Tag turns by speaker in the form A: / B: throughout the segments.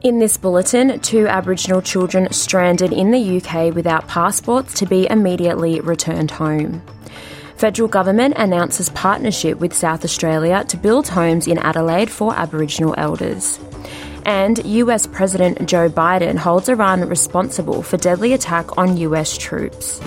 A: In this bulletin, two Aboriginal children stranded in the UK without passports to be immediately returned home. Federal government announces partnership with South Australia to build homes in Adelaide for Aboriginal elders. And US President Joe Biden holds Iran responsible for deadly attack on US troops.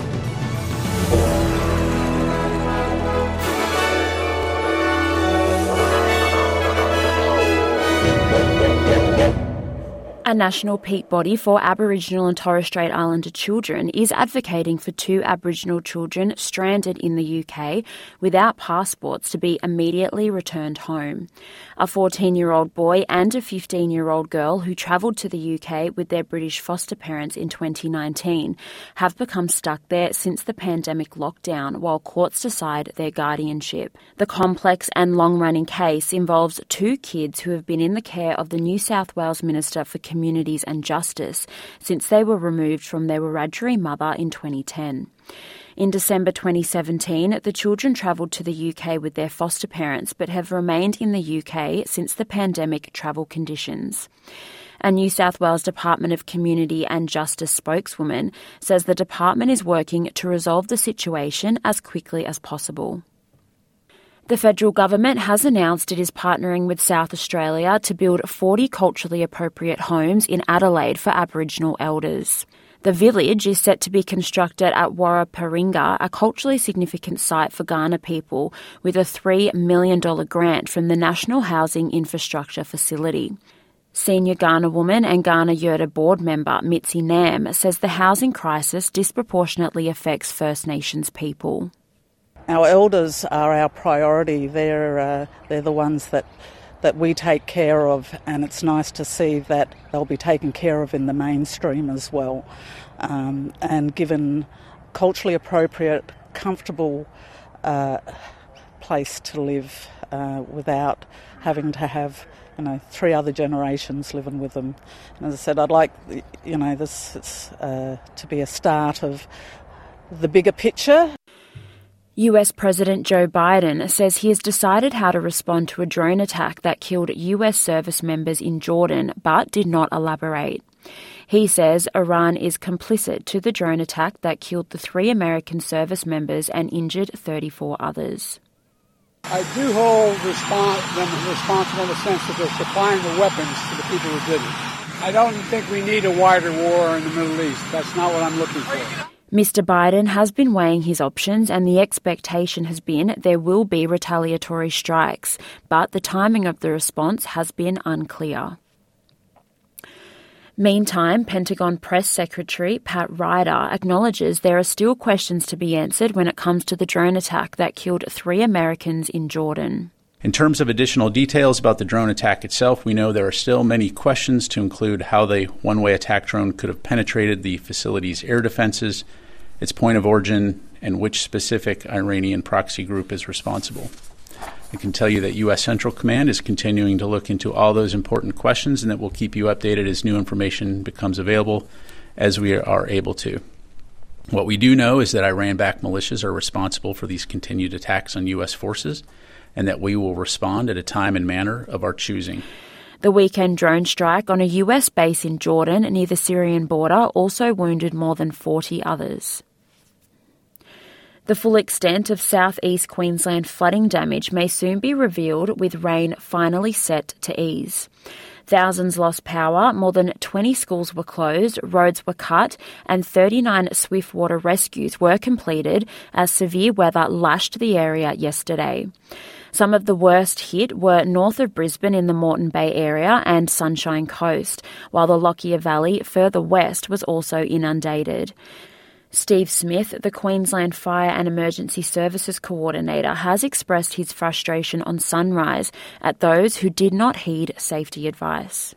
A: A national peak body for Aboriginal and Torres Strait Islander children is advocating for two Aboriginal children stranded in the UK without passports to be immediately returned home. A 14 year old boy and a 15 year old girl who travelled to the UK with their British foster parents in 2019 have become stuck there since the pandemic lockdown while courts decide their guardianship. The complex and long running case involves two kids who have been in the care of the New South Wales Minister for Community Communities and Justice since they were removed from their Wiradjuri mother in 2010. In December 2017, the children travelled to the UK with their foster parents but have remained in the UK since the pandemic travel conditions. A New South Wales Department of Community and Justice spokeswoman says the department is working to resolve the situation as quickly as possible. The federal government has announced it is partnering with South Australia to build 40 culturally appropriate homes in Adelaide for Aboriginal elders. The village is set to be constructed at Warraparinga, a culturally significant site for Kaurna people, with a $3 million grant from the National Housing Infrastructure Facility. Senior Kaurna woman and Kaurna Yerta board member Mitzi Nam says the housing crisis disproportionately affects First Nations people.
B: Our elders are our priority. They're uh, they're the ones that that we take care of, and it's nice to see that they'll be taken care of in the mainstream as well, um, and given culturally appropriate, comfortable uh, place to live uh, without having to have you know three other generations living with them. And as I said, I'd like you know this uh, to be a start of the bigger picture.
A: US President Joe Biden says he has decided how to respond to a drone attack that killed US service members in Jordan but did not elaborate. He says Iran is complicit to the drone attack that killed the three American service members and injured 34 others.
C: I do hold respons- them responsible in the sense that they're supplying the weapons to the people who did it. I don't think we need a wider war in the Middle East. That's not what I'm looking for.
A: Mr. Biden has been weighing his options, and the expectation has been there will be retaliatory strikes, but the timing of the response has been unclear. Meantime, Pentagon Press Secretary Pat Ryder acknowledges there are still questions to be answered when it comes to the drone attack that killed three Americans in Jordan.
D: In terms of additional details about the drone attack itself, we know there are still many questions to include how the one way attack drone could have penetrated the facility's air defenses, its point of origin, and which specific Iranian proxy group is responsible. I can tell you that U.S. Central Command is continuing to look into all those important questions and that we'll keep you updated as new information becomes available as we are able to. What we do know is that Iran backed militias are responsible for these continued attacks on U.S. forces and that we will respond at a time and manner of our choosing.
A: The weekend drone strike on a US base in Jordan near the Syrian border also wounded more than 40 others. The full extent of southeast Queensland flooding damage may soon be revealed with rain finally set to ease. Thousands lost power, more than 20 schools were closed, roads were cut, and 39 swiftwater rescues were completed as severe weather lashed the area yesterday. Some of the worst hit were north of Brisbane in the Moreton Bay area and Sunshine Coast, while the Lockyer Valley further west was also inundated. Steve Smith, the Queensland Fire and Emergency Services Coordinator, has expressed his frustration on Sunrise at those who did not heed safety advice.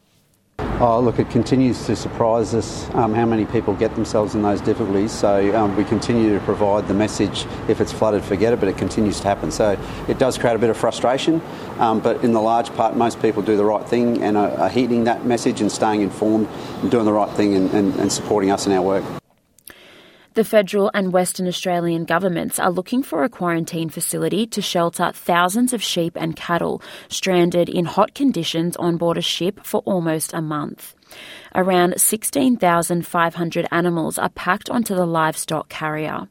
E: Oh, look, it continues to surprise us um, how many people get themselves in those difficulties. So um, we continue to provide the message if it's flooded, forget it, but it continues to happen. So it does create a bit of frustration, um, but in the large part, most people do the right thing and are, are heeding that message and staying informed and doing the right thing and, and, and supporting us in our work.
A: The federal and Western Australian governments are looking for a quarantine facility to shelter thousands of sheep and cattle stranded in hot conditions on board a ship for almost a month. Around 16,500 animals are packed onto the livestock carrier.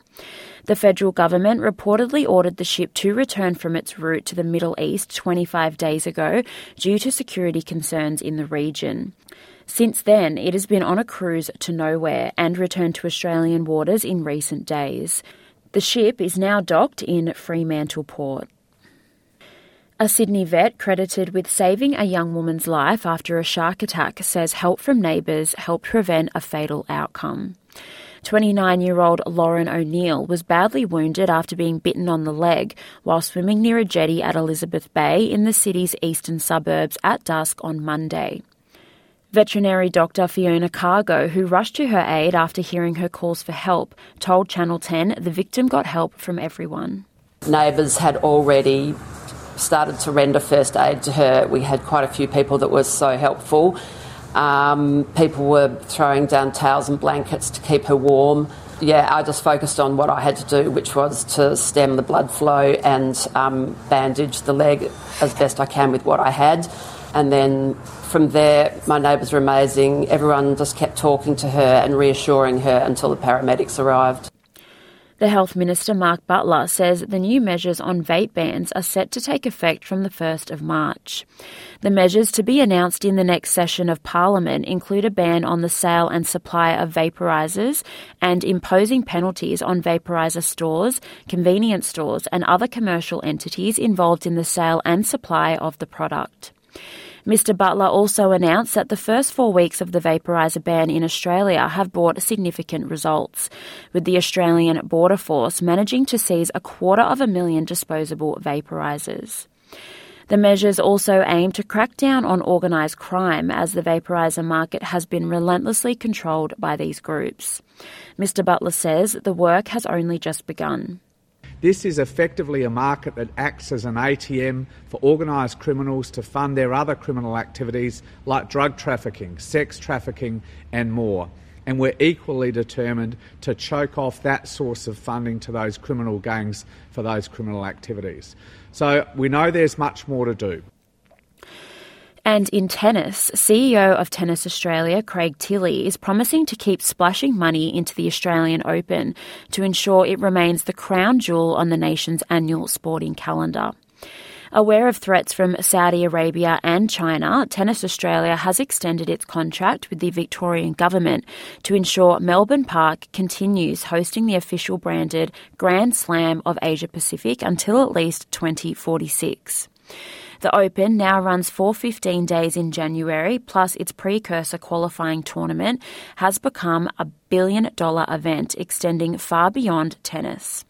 A: The federal government reportedly ordered the ship to return from its route to the Middle East 25 days ago due to security concerns in the region. Since then, it has been on a cruise to nowhere and returned to Australian waters in recent days. The ship is now docked in Fremantle Port. A Sydney vet credited with saving a young woman's life after a shark attack says help from neighbours helped prevent a fatal outcome. 29 year old Lauren O'Neill was badly wounded after being bitten on the leg while swimming near a jetty at Elizabeth Bay in the city's eastern suburbs at dusk on Monday. Veterinary doctor Fiona Cargo, who rushed to her aid after hearing her calls for help, told Channel 10 the victim got help from everyone.
F: Neighbours had already started to render first aid to her. We had quite a few people that were so helpful. Um, people were throwing down towels and blankets to keep her warm. Yeah, I just focused on what I had to do, which was to stem the blood flow and um, bandage the leg as best I can with what I had. And then from there, my neighbours were amazing. Everyone just kept talking to her and reassuring her until the paramedics arrived.
A: The Health Minister, Mark Butler, says the new measures on vape bans are set to take effect from the 1st of March. The measures to be announced in the next session of Parliament include a ban on the sale and supply of vaporisers and imposing penalties on vaporiser stores, convenience stores, and other commercial entities involved in the sale and supply of the product. Mr. Butler also announced that the first four weeks of the vaporiser ban in Australia have brought significant results, with the Australian Border Force managing to seize a quarter of a million disposable vaporisers. The measures also aim to crack down on organised crime as the vaporiser market has been relentlessly controlled by these groups. Mr. Butler says the work has only just begun.
G: This is effectively a market that acts as an ATM for organised criminals to fund their other criminal activities like drug trafficking, sex trafficking, and more. And we're equally determined to choke off that source of funding to those criminal gangs for those criminal activities. So we know there's much more to do.
A: And in tennis, CEO of Tennis Australia, Craig Tiley, is promising to keep splashing money into the Australian Open to ensure it remains the crown jewel on the nation's annual sporting calendar. Aware of threats from Saudi Arabia and China, Tennis Australia has extended its contract with the Victorian government to ensure Melbourne Park continues hosting the official branded Grand Slam of Asia Pacific until at least 2046. The Open now runs for 15 days in January, plus its precursor qualifying tournament has become a billion dollar event extending far beyond tennis.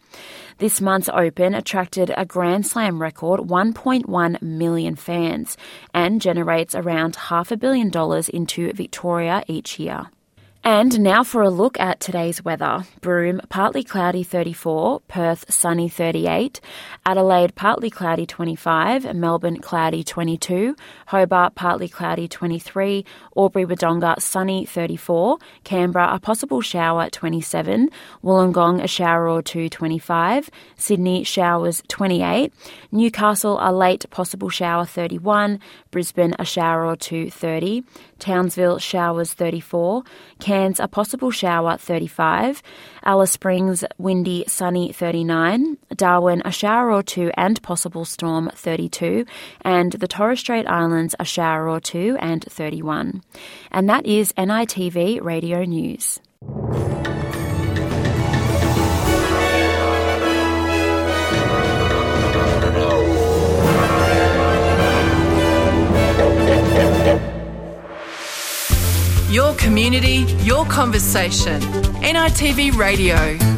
A: This month's Open attracted a Grand Slam record 1.1 million fans and generates around half a billion dollars into Victoria each year. And now for a look at today's weather. Broome, partly cloudy 34, Perth, sunny 38, Adelaide, partly cloudy 25, Melbourne, cloudy 22, Hobart, partly cloudy 23, Albury, Wodonga, sunny 34, Canberra, a possible shower 27, Wollongong, a shower or two 25, Sydney, showers 28, Newcastle, a late possible shower 31, Brisbane, a shower or two 30, Townsville, showers 34, Cairns, a possible shower 35, Alice Springs, windy, sunny 39, Darwin, a shower or two and possible storm 32, and the Torres Strait Islands, a shower or two and 31. And that is NITV Radio News.
H: Conversation. NITV Radio.